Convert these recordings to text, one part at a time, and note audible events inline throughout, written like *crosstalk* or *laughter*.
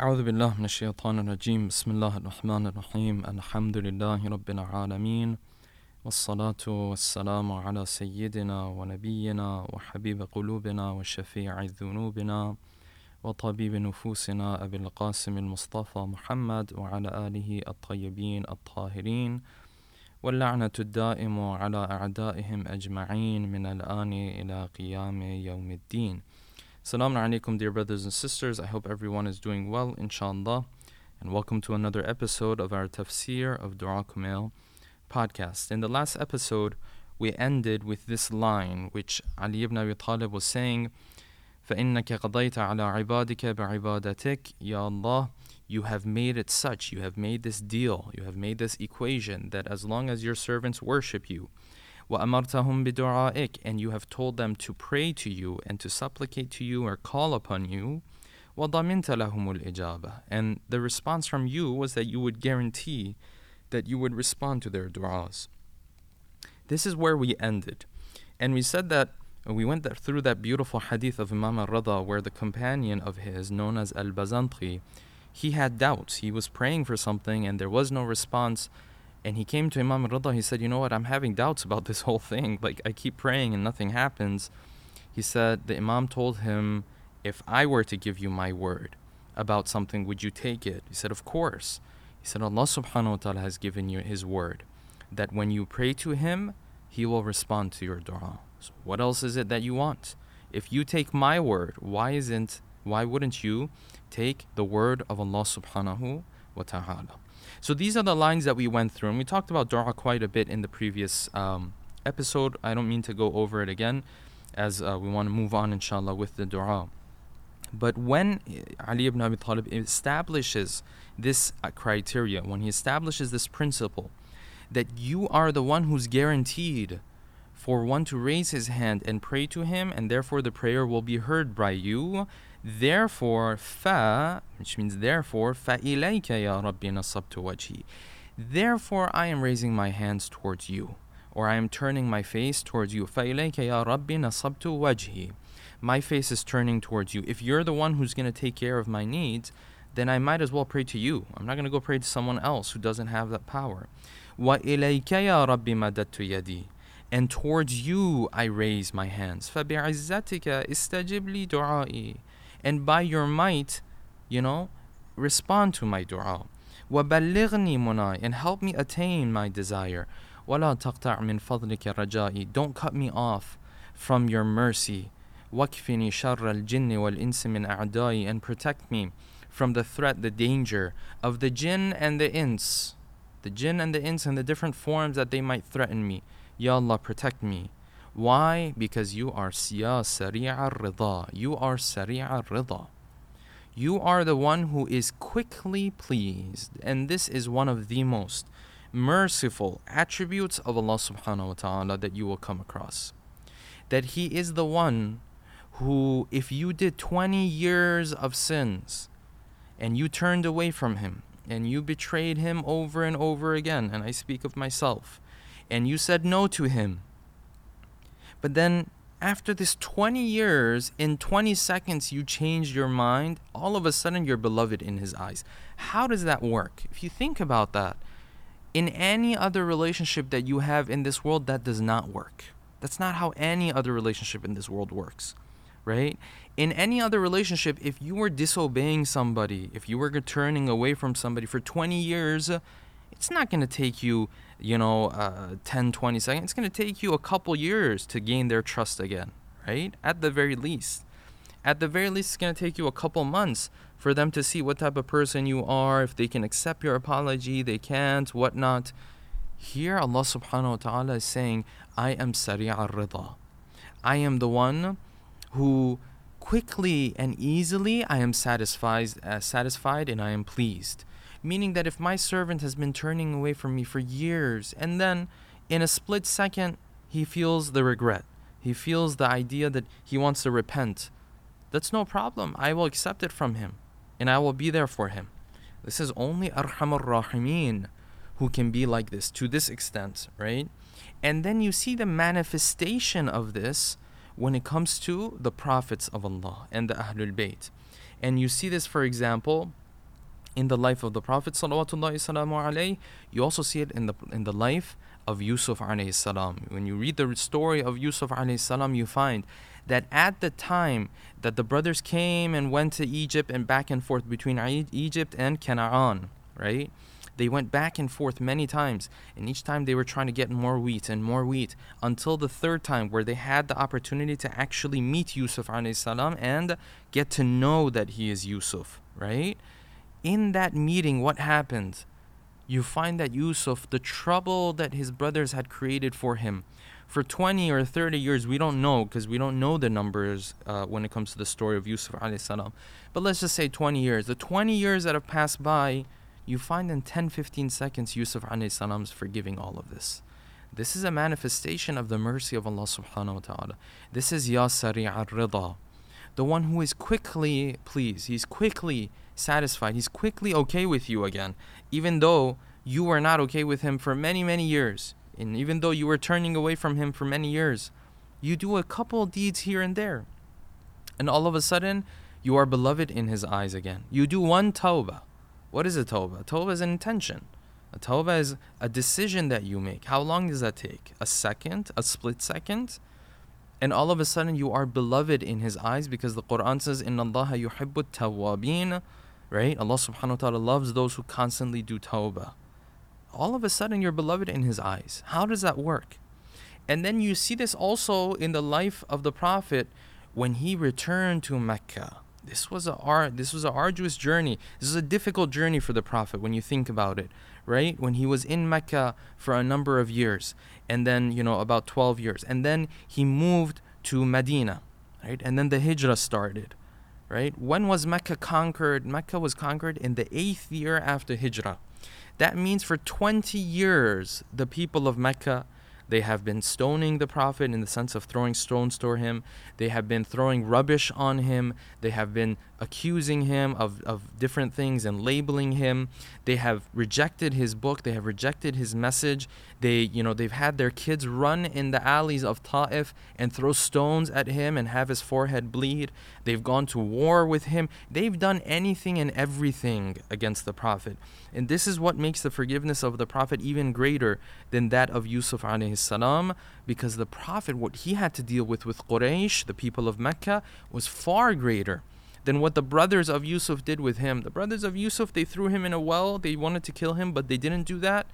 أعوذ بالله من الشيطان الرجيم. بسم الله الرحمن الرحيم. الحمد لله رب العالمين والصلاة والسلام على سيدنا ونبينا وحبيب قلوبنا وشفيع ذنوبنا وطبيب نفوسنا أبي القاسم المصطفى محمد وعلى آله الطيبين الطاهرين واللعنة الدائم على أعدائهم أجمعين من الآن إلى قيام يوم الدين. Assalamu alaikum, dear brothers and sisters. I hope everyone is doing well, inshallah. And welcome to another episode of our tafsir of Dua Kumail podcast. In the last episode, we ended with this line, which Ali ibn Abi Talib was saying, فَإِنَّكَ قَضَيْتَ عَلَى عِبَادِكَ بِعِبَادَتِكَ Ya Allah, you have made it such, you have made this deal, you have made this equation that as long as your servants worship you, وَأَمَرْتَهُمْ بِدُعَائِكَ And you have told them to pray to you and to supplicate to you or call upon you. وَضَمِنْتَ لَهُمُ الْإِجَابَةِ And the response from you was that you would guarantee that you would respond to their du'as. This is where we ended. And we said that we went that through that beautiful hadith of Imam al-Rida where the companion of his, known as Al-Bazanti, he had doubts. He was praying for something and there was no response and he came to Imam Rida. He said, You know what? I'm having doubts about this whole thing. *laughs* Like, I keep praying and nothing happens. He said, The Imam told him, If I were to give you my word about something, would you take it? He said, Of course. He said, Allah subhanahu wa ta'ala has given you his word that when you pray to him, he will respond to your dua. So what else is it that you want? If you take my word, why isn't why wouldn't you take the word of Allah subhanahu wa ta'ala? So these are the lines that we went through, and we talked about dua quite a bit in the previous um, episode. I don't mean to go over it again, as uh, we want to move on, inshallah, with the dua. But when Ali ibn Abi Talib establishes this uh, criteria, when he establishes this principle, that you are the one who's guaranteed for one to raise his hand and pray to him, and therefore the prayer will be heard by you, Therefore, fa, which means therefore, فَإِلَيْكَ يَا رَبِّ نَصَبْتُ وَجْهِي Therefore, I am raising my hands towards you, or I am turning my face towards you. فَإِلَيْكَ يَا رَبِّ نَصَبْتُ وَجْهِي My face is turning towards you. If you're the one who's going to take care of my needs, then I might as well pray to you. I'm not going to go pray to someone else who doesn't have that power. وَإِلَيْكَ يَا رَبِّ مَدَدْتُ يَدِي And towards you I raise my hands. فَبِعِزَّتِكَ اسْتَجِبْ لِي دُعَائِي and by your might, you know, respond to my dua. وَبَلِّغْنِي مُنَاي And help me attain my desire. وَلَا تَقْطَعْ مِنْ فَضْلِكَ رَجَائِي Don't cut me off from your mercy. وَكْفِنِي شَرَّ الْجِنِّ وَالْإِنسِ مِنْ أَعْدَائِي And protect me from the threat, the danger of the jinn and the ins. The jinn and the ins and the different forms that they might threaten me. Ya Allah, protect me. Why? Because you are siya sari'a rida. You are sari'a rida. You are the one who is quickly pleased. And this is one of the most merciful attributes of Allah subhanahu wa ta'ala that you will come across. That He is the one who, if you did 20 years of sins and you turned away from Him and you betrayed Him over and over again, and I speak of myself, and you said no to Him, but then after this 20 years, in 20 seconds, you changed your mind, all of a sudden you're beloved in his eyes. How does that work? If you think about that, in any other relationship that you have in this world, that does not work. That's not how any other relationship in this world works, right? In any other relationship, if you were disobeying somebody, if you were turning away from somebody for 20 years, it's not going to take you you know, uh, 10, 20 seconds. It's going to take you a couple years to gain their trust again, right? At the very least. At the very least, it's going to take you a couple months for them to see what type of person you are, if they can accept your apology, they can't, whatnot. Here, Allah subhanahu wa ta'ala is saying, I am Sari' al Rida. I am the one who quickly and easily I am satisfied, uh, satisfied and I am pleased. Meaning that if my servant has been turning away from me for years, and then in a split second, he feels the regret, he feels the idea that he wants to repent, that's no problem. I will accept it from him, and I will be there for him. This is only Arhamur Rahimin who can be like this to this extent, right? And then you see the manifestation of this when it comes to the prophets of Allah and the Ahlul Bayt. And you see this, for example, in the life of the Prophet sallallahu you also see it in the in the life of Yusuf alayhi salam. When you read the story of Yusuf alayhi salam, you find that at the time that the brothers came and went to Egypt and back and forth between Egypt and Canaan, right? They went back and forth many times, and each time they were trying to get more wheat and more wheat until the third time where they had the opportunity to actually meet Yusuf salam and get to know that he is Yusuf, right? In that meeting, what happened? You find that Yusuf, the trouble that his brothers had created for him, for 20 or 30 years, we don't know because we don't know the numbers uh, when it comes to the story of Yusuf salam. But let's just say 20 years. The 20 years that have passed by, you find in 10 15 seconds Yusuf is forgiving all of this. This is a manifestation of the mercy of Allah subhanahu wa ta'ala. This is Ya Sari' rida the one who is quickly pleased. He's quickly satisfied. He's quickly okay with you again, even though you were not okay with him for many, many years. And even though you were turning away from him for many years, you do a couple deeds here and there. And all of a sudden, you are beloved in his eyes again. You do one tawbah. What is a tawbah? Tawbah is an intention. A tawbah is a decision that you make. How long does that take? A second? A split second? And all of a sudden you are beloved in his eyes because the Quran says, Inna Allah yuhibbu tawabin. Right? Allah subhanahu wa ta'ala loves those who constantly do tawbah all of a sudden you're beloved in his eyes. How does that work? And then you see this also in the life of the Prophet when he returned to Mecca. This was a ar- this was an arduous journey. This is a difficult journey for the Prophet when you think about it, right? When he was in Mecca for a number of years, and then you know about 12 years, and then he moved to Medina, right? And then the Hijrah started, right? When was Mecca conquered? Mecca was conquered in the eighth year after Hijrah. That means for 20 years, the people of Mecca they have been stoning the Prophet in the sense of throwing stones to him. They have been throwing rubbish on him. They have been accusing him of, of different things and labeling him. They have rejected his book. They have rejected his message. They, you know, they've had their kids run in the alleys of Ta'if and throw stones at him and have his forehead bleed. They've gone to war with him. They've done anything and everything against the Prophet. And this is what makes the forgiveness of the Prophet even greater than that of Yusuf alayhi salam, because the Prophet, what he had to deal with with Quraysh, the people of Mecca, was far greater than what the brothers of Yusuf did with him. The brothers of Yusuf, they threw him in a well, they wanted to kill him, but they didn't do that.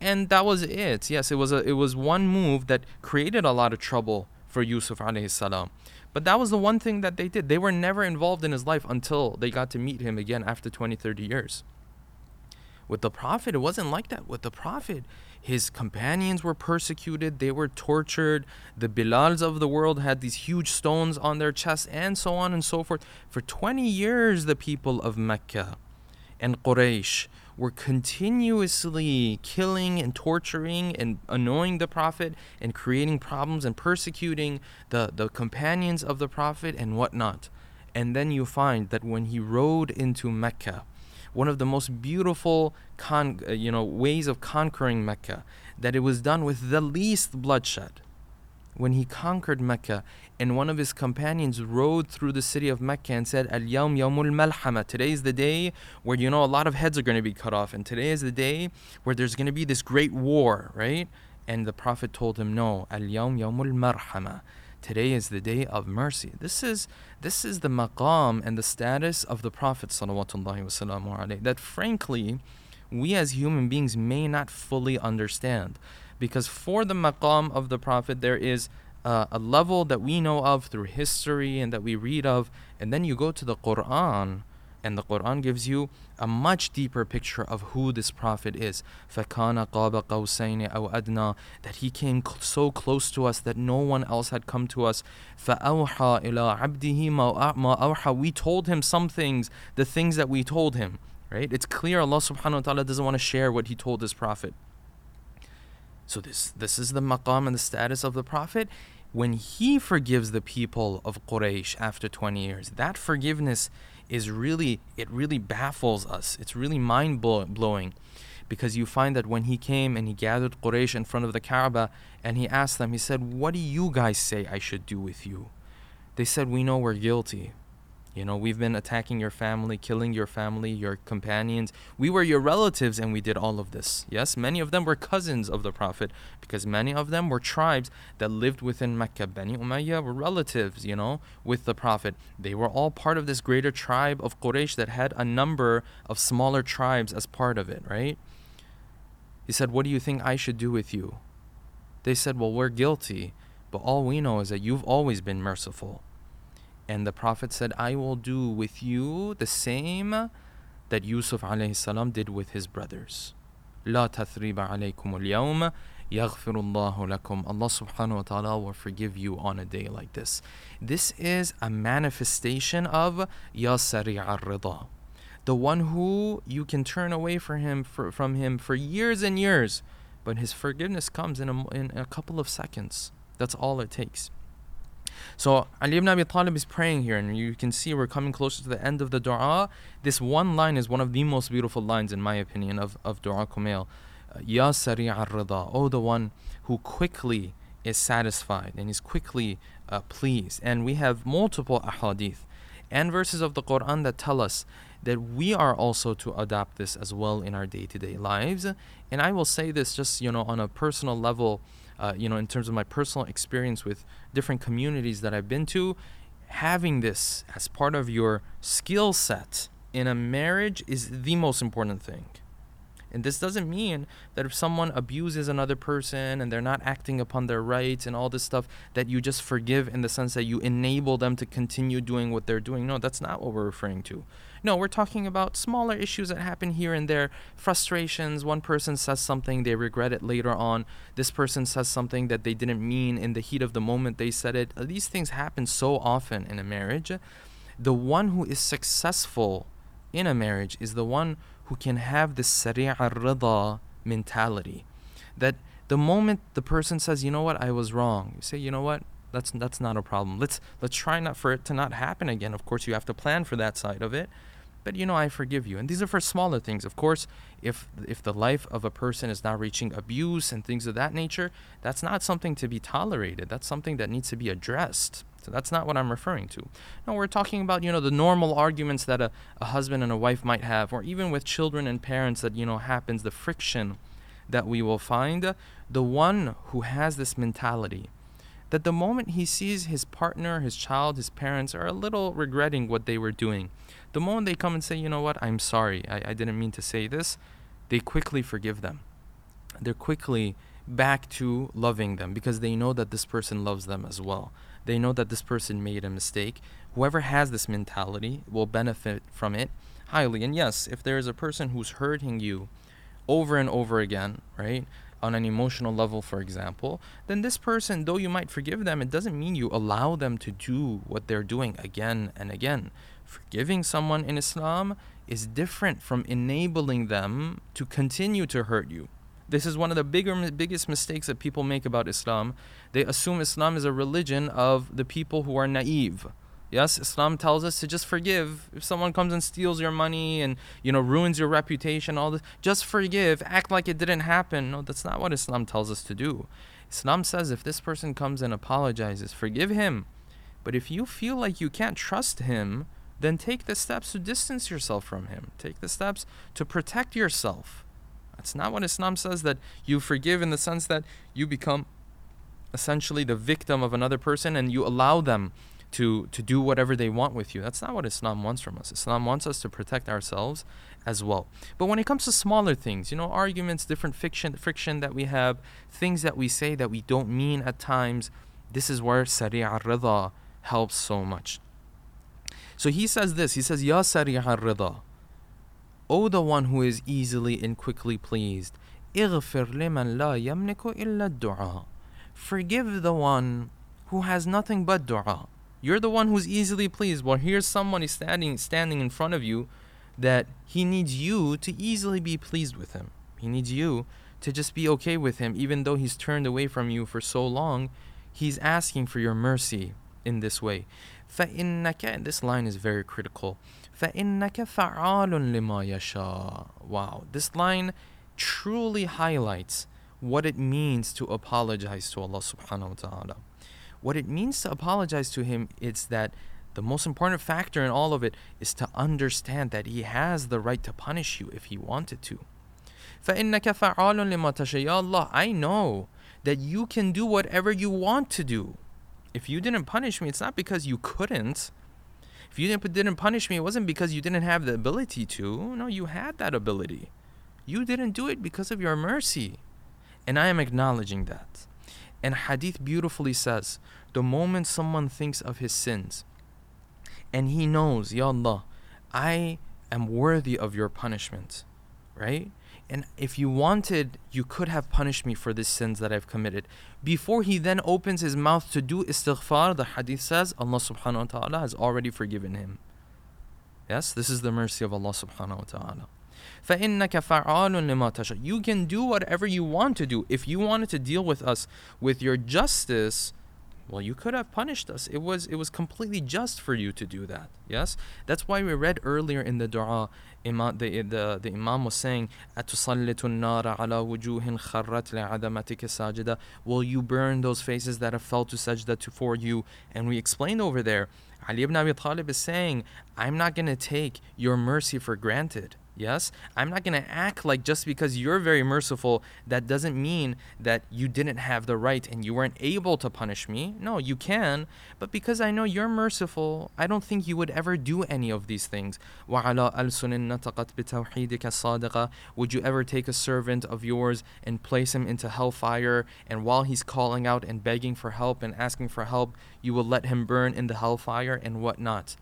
And that was it. Yes, it was a, it was one move that created a lot of trouble for Yusuf alayhi salam. But that was the one thing that they did. They were never involved in his life until they got to meet him again after 20, 30 years. With the Prophet, it wasn't like that. With the Prophet, his companions were persecuted, they were tortured, the Bilals of the world had these huge stones on their chests, and so on and so forth. For 20 years, the people of Mecca and Quraysh were continuously killing and torturing and annoying the Prophet and creating problems and persecuting the, the companions of the Prophet and whatnot. And then you find that when he rode into Mecca, one of the most beautiful con- uh, you know ways of conquering Mecca that it was done with the least bloodshed. When he conquered Mecca and one of his companions rode through the city of Mecca and said al yawm yawmul malhama. Today is the day where you know a lot of heads are going to be cut off and today is the day where there's going to be this great war right? And the prophet told him no al yawm yawmul marhama Today is the day of mercy. This is this is the maqam and the status of the Prophet that frankly we as human beings may not fully understand. Because for the maqam of the Prophet there is uh, a level that we know of through history and that we read of, and then you go to the Quran and the Quran gives you a much deeper picture of who this Prophet is. فَكَانَ قَابَ قَوْسَيْنِ أَوْ أَدْنَى That he came so close to us that no one else had come to us. فَأَوْحَى إِلَىٰ عَبْدِهِ مَا أَوْحَى We told him some things, the things that we told him. Right? It's clear Allah subhanahu wa ta'ala doesn't want to share what he told his Prophet. So this this is the maqam and the status of the Prophet when he forgives the people of Quraysh after 20 years. That forgiveness is really it really baffles us. It's really mind blowing because you find that when he came and he gathered Quraysh in front of the Kaaba and he asked them, he said, "What do you guys say I should do with you?" They said, "We know we're guilty." You know, we've been attacking your family, killing your family, your companions. We were your relatives and we did all of this. Yes, many of them were cousins of the Prophet because many of them were tribes that lived within Mecca. Bani Umayyah were relatives, you know, with the Prophet. They were all part of this greater tribe of Quraysh that had a number of smaller tribes as part of it, right? He said, What do you think I should do with you? They said, Well, we're guilty, but all we know is that you've always been merciful. And the Prophet said, I will do with you the same that Yusuf alayhi salam did with his brothers. لا تثريب عليكم اليوم يغفر الله لكم Allah subhanahu wa ta'ala will forgive you on a day like this. This is a manifestation of Ya Sari' al-Rida. The one who you can turn away for him, for, from him for years and years, but his forgiveness comes in a, in a couple of seconds. That's all it takes. So Ali ibn Abi Talib is praying here, and you can see we're coming closer to the end of the dua. This one line is one of the most beautiful lines, in my opinion, of, of Dua Kumail. Uh, ya Sari' al-Rida, oh the one who quickly is satisfied and is quickly uh, pleased. And we have multiple ahadith and verses of the Quran that tell us that we are also to adopt this as well in our day-to-day lives. And I will say this just, you know, on a personal level, uh, you know, in terms of my personal experience with different communities that I've been to, having this as part of your skill set in a marriage is the most important thing. And this doesn't mean that if someone abuses another person and they're not acting upon their rights and all this stuff, that you just forgive in the sense that you enable them to continue doing what they're doing. No, that's not what we're referring to. No, we're talking about smaller issues that happen here and there, frustrations. One person says something, they regret it later on. This person says something that they didn't mean in the heat of the moment they said it. Uh, these things happen so often in a marriage. The one who is successful in a marriage is the one who can have this sari' al-rida mentality. That the moment the person says, you know what, I was wrong, you say, you know what, that's that's not a problem. Let's let's try not for it to not happen again. Of course, you have to plan for that side of it. But you know, I forgive you. And these are for smaller things. Of course, if if the life of a person is not reaching abuse and things of that nature, that's not something to be tolerated. That's something that needs to be addressed. So that's not what I'm referring to. No, we're talking about, you know, the normal arguments that a, a husband and a wife might have, or even with children and parents that, you know, happens, the friction that we will find. The one who has this mentality that the moment he sees his partner, his child, his parents are a little regretting what they were doing, the moment they come and say, you know what, I'm sorry, I, I didn't mean to say this, they quickly forgive them. They're quickly back to loving them because they know that this person loves them as well. They know that this person made a mistake. Whoever has this mentality will benefit from it highly. And yes, if there is a person who's hurting you over and over again, right? On an emotional level, for example, then this person, though you might forgive them, it doesn't mean you allow them to do what they're doing again and again. Forgiving someone in Islam is different from enabling them to continue to hurt you. This is one of the bigger, biggest mistakes that people make about Islam. They assume Islam is a religion of the people who are naive. Yes, Islam tells us to just forgive. If someone comes and steals your money and you know ruins your reputation, all this, just forgive. Act like it didn't happen. No, that's not what Islam tells us to do. Islam says if this person comes and apologizes, forgive him. But if you feel like you can't trust him, then take the steps to distance yourself from him. Take the steps to protect yourself. That's not what Islam says that you forgive in the sense that you become essentially the victim of another person and you allow them to, to do whatever they want with you. That's not what Islam wants from us. Islam wants us to protect ourselves as well. But when it comes to smaller things, you know, arguments, different fiction, friction that we have, things that we say that we don't mean at times, this is where Sari' al-Rida helps so much. So he says this, he says, Ya Sari' al-Rida, O the one who is easily and quickly pleased, اغفر لمن لا يملك إلا الدعاء. Forgive the one who has nothing but dua. You're the one who's easily pleased. Well, here's someone is standing standing in front of you that he needs you to easily be pleased with him. He needs you to just be okay with him, even though he's turned away from you for so long. He's asking for your mercy in this way. فإنك, this line is very critical. فإنك فعال لما يشاء. Wow, this line truly highlights what it means to apologize to Allah subhanahu wa ta'ala. What it means to apologize to Him is that The most important factor in all of it is to understand that He has the right to punish you if He wanted to. فَإِنَّكَ فَعَالٌ لِمَا تَشَاءُ Ya Allah, I know that you can do whatever you want to do. If you didn't punish me, it's not because you couldn't. If you didn't, didn't punish me, it wasn't because you didn't have the ability to. No, you had that ability. You didn't do it because of your mercy. And I am acknowledging that. And Hadith beautifully says the moment someone thinks of his sins and he knows, Ya Allah, I am worthy of your punishment, right? And if you wanted, you could have punished me for the sins that I've committed. Before he then opens his mouth to do istighfar, the hadith says Allah subhanahu wa ta'ala has already forgiven him. Yes, this is the mercy of Allah subhanahu wa ta'ala. فَإِنَّكَ فَعَالٌ لِمَا تَشَاءُ You can do whatever you want to do. If you wanted to deal with us with your justice, well, you could have punished us. It was it was completely just for you to do that. Yes, that's why we read earlier in the du'a. Imam, the, the, the Imam was saying, أَتُسَلِّتُ النَّارَ عَلَى وُجُوهٍ خَرَّتْ لِعَدَمَتِكَ سَاجِدًا Will you burn those faces that have fell to sajda to, for you? And we explained over there, Ali ibn Abi Talib is saying, I'm not going to take your mercy for granted. Yes? I'm not going to act like just because you're very merciful, that doesn't mean that you didn't have the right and you weren't able to punish me. No, you can. But because I know you're merciful, I don't think you would ever do any of these things. Would you ever take a servant of yours and place him into hellfire, and while he's calling out and begging for help and asking for help, you will let him burn in the hellfire and whatnot?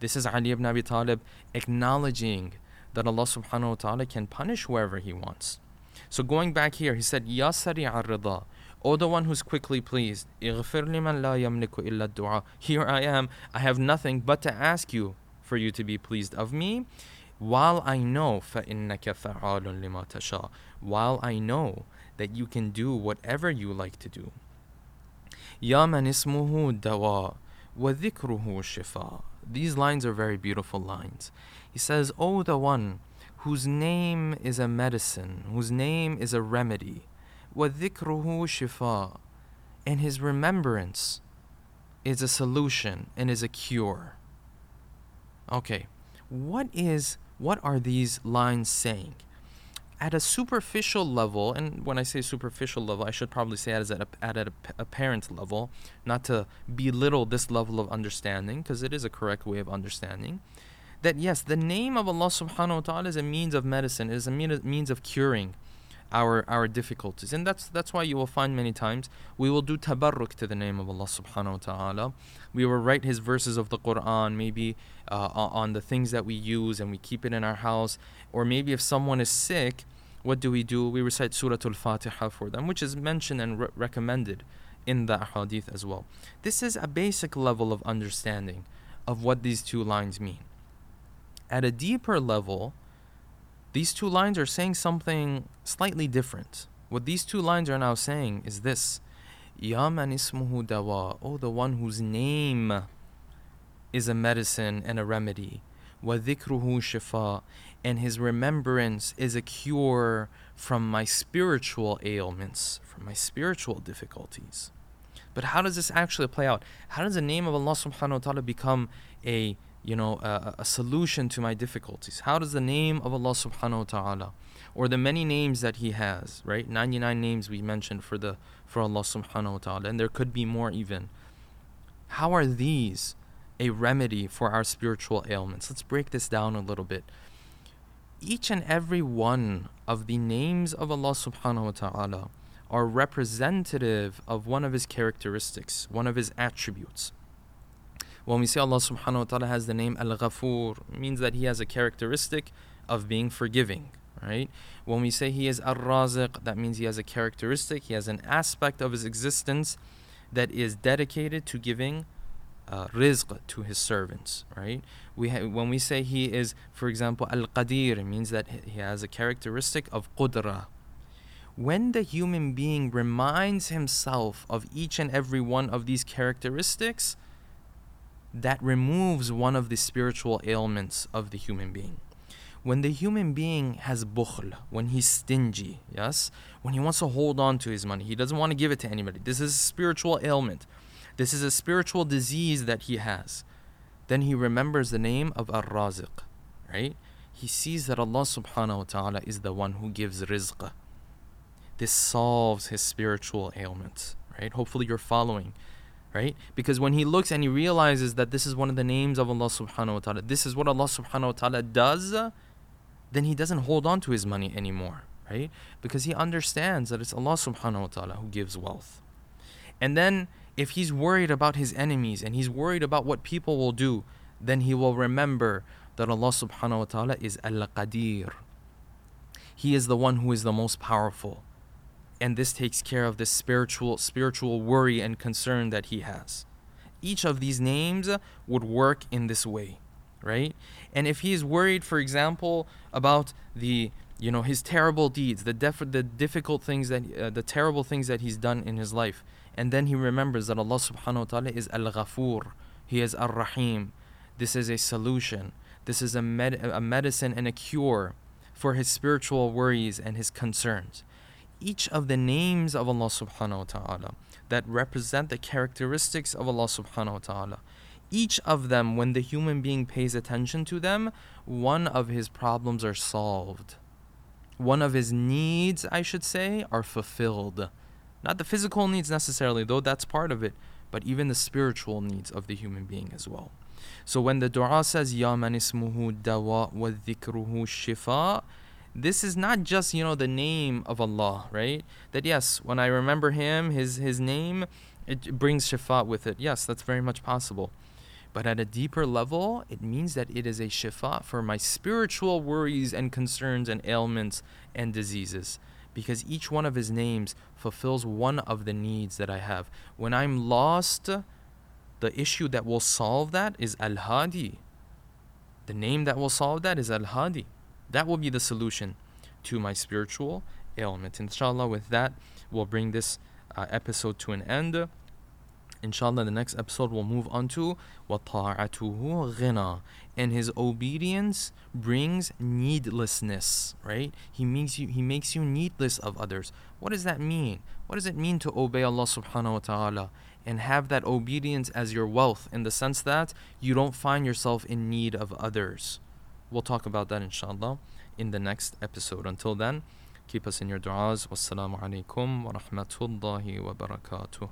This is Ali ibn Abi Talib acknowledging that Allah subhanahu wa ta'ala can punish whoever He wants. So going back here, He said, Ya sari rida. O the one who's quickly pleased. Here I am, I have nothing but to ask you for you to be pleased of me. While I know While I know that you can do whatever you like to do. يا من اسمه الدواء وذكره الشفاء These lines are very beautiful lines. He says, Oh, the one whose name is a medicine, whose name is a remedy, وَذِكْرُهُ shifa, and his remembrance is a solution and is a cure. Okay, what is what are these lines saying? At a superficial level, and when I say superficial level, I should probably say it at a, at a apparent level, not to belittle this level of understanding, because it is a correct way of understanding that yes, the name of Allah subhanahu wa ta'ala is a means of medicine, is a means of curing our our difficulties. And that's that's why you will find many times we will do tabarruk to the name of Allah subhanahu wa ta'ala. We will write his verses of the Quran, maybe uh, on the things that we use and we keep it in our house. Or maybe if someone is sick, what do we do? We recite Surah Al Fatiha for them, which is mentioned and re- recommended in the hadith as well. This is a basic level of understanding of what these two lines mean at a deeper level, these two lines are saying something slightly different. What these two lines are now saying is this Ya man ismuhu dawa, oh the one whose name is a medicine and a remedy. Dhikruhu shifa, and his remembrance is a cure from my spiritual ailments, from my spiritual difficulties. But how does this actually play out? How does the name of Allah subhanahu wa ta'ala become a you know, a, a, solution to my difficulties? How does the name of Allah subhanahu wa ta'ala or the many names that He has, right? 99 names we mentioned for the for Allah subhanahu wa ta'ala, and there could be more even. How are these a remedy for our spiritual ailments? Let's break this down a little bit. Each and every one of the names of Allah subhanahu wa ta'ala are representative of one of his characteristics, one of his attributes. When we say Allah subhanahu wa ta'ala has the name Al Ghafur, means that He has a characteristic of being forgiving, right? When we say He is Ar Raziq, that means He has a characteristic, He has an aspect of His existence that is dedicated to giving uh, rizq to His servants, right? We ha- when we say He is, for example, Al Qadir, it means that He has a characteristic of Qudra. When the human being reminds himself of each and every one of these characteristics, that removes one of the spiritual ailments of the human being. When the human being has bukhl, when he's stingy, yes, when he wants to hold on to his money, he doesn't want to give it to anybody. This is a spiritual ailment. This is a spiritual disease that he has. Then he remembers the name of Ar-Raziq, right? He sees that Allah subhanahu wa ta'ala is the one who gives rizq. This solves his spiritual ailments, right? Hopefully you're following, right? Because when he looks and he realizes that this is one of the names of Allah subhanahu wa ta'ala, this is what Allah subhanahu wa ta'ala does, then he doesn't hold on to his money anymore, right? Because he understands that it's Allah subhanahu wa ta'ala who gives wealth. And then if he's worried about his enemies and he's worried about what people will do, then he will remember that Allah subhanahu wa ta'ala is Al Qadir. He is the one who is the most powerful. And this takes care of this spiritual spiritual worry and concern that he has. Each of these names would work in this way, right? And if he is worried, for example, about the you know his terrible deeds, the def- the difficult things that uh, the terrible things that he's done in his life, and then he remembers that Allah subhanahu wa ta'ala is Al Ghafur, He is Al Rahim. This is a solution. This is a, med- a medicine and a cure for his spiritual worries and his concerns. Each of the names of Allah subhanahu wa ta'ala that represent the characteristics of Allah subhanahu wa ta'ala, each of them, when the human being pays attention to them, one of his problems are solved. One of his needs, I should say, are fulfilled. Not the physical needs necessarily, though that's part of it, but even the spiritual needs of the human being as well. So when the dua says Ya man ismuhu dawa wa dhikruhu shifa, this is not just, you know, the name of Allah, right? That yes, when I remember him, his his name, it brings shifa with it. Yes, that's very much possible. But at a deeper level, it means that it is a shifa for my spiritual worries and concerns and ailments and diseases because each one of his names fulfills one of the needs that I have. When I'm lost, the issue that will solve that is Al Hadi. The name that will solve that is Al Hadi. That will be the solution to my spiritual ailment. Inshallah, with that, we'll bring this uh, episode to an end. Inshallah, the next episode we'll move on to وَطَاعَتُهُ غِنَى And his obedience brings needlessness, right? He makes you he makes you needless of others. What does that mean? What does it mean to obey Allah subhanahu wa ta'ala and have that obedience as your wealth in the sense that you don't find yourself in need of others? We'll talk about that inshallah in the next episode. Until then, keep us in your du'as. Wassalamu alaikum wa rahmatullahi wa barakatuh.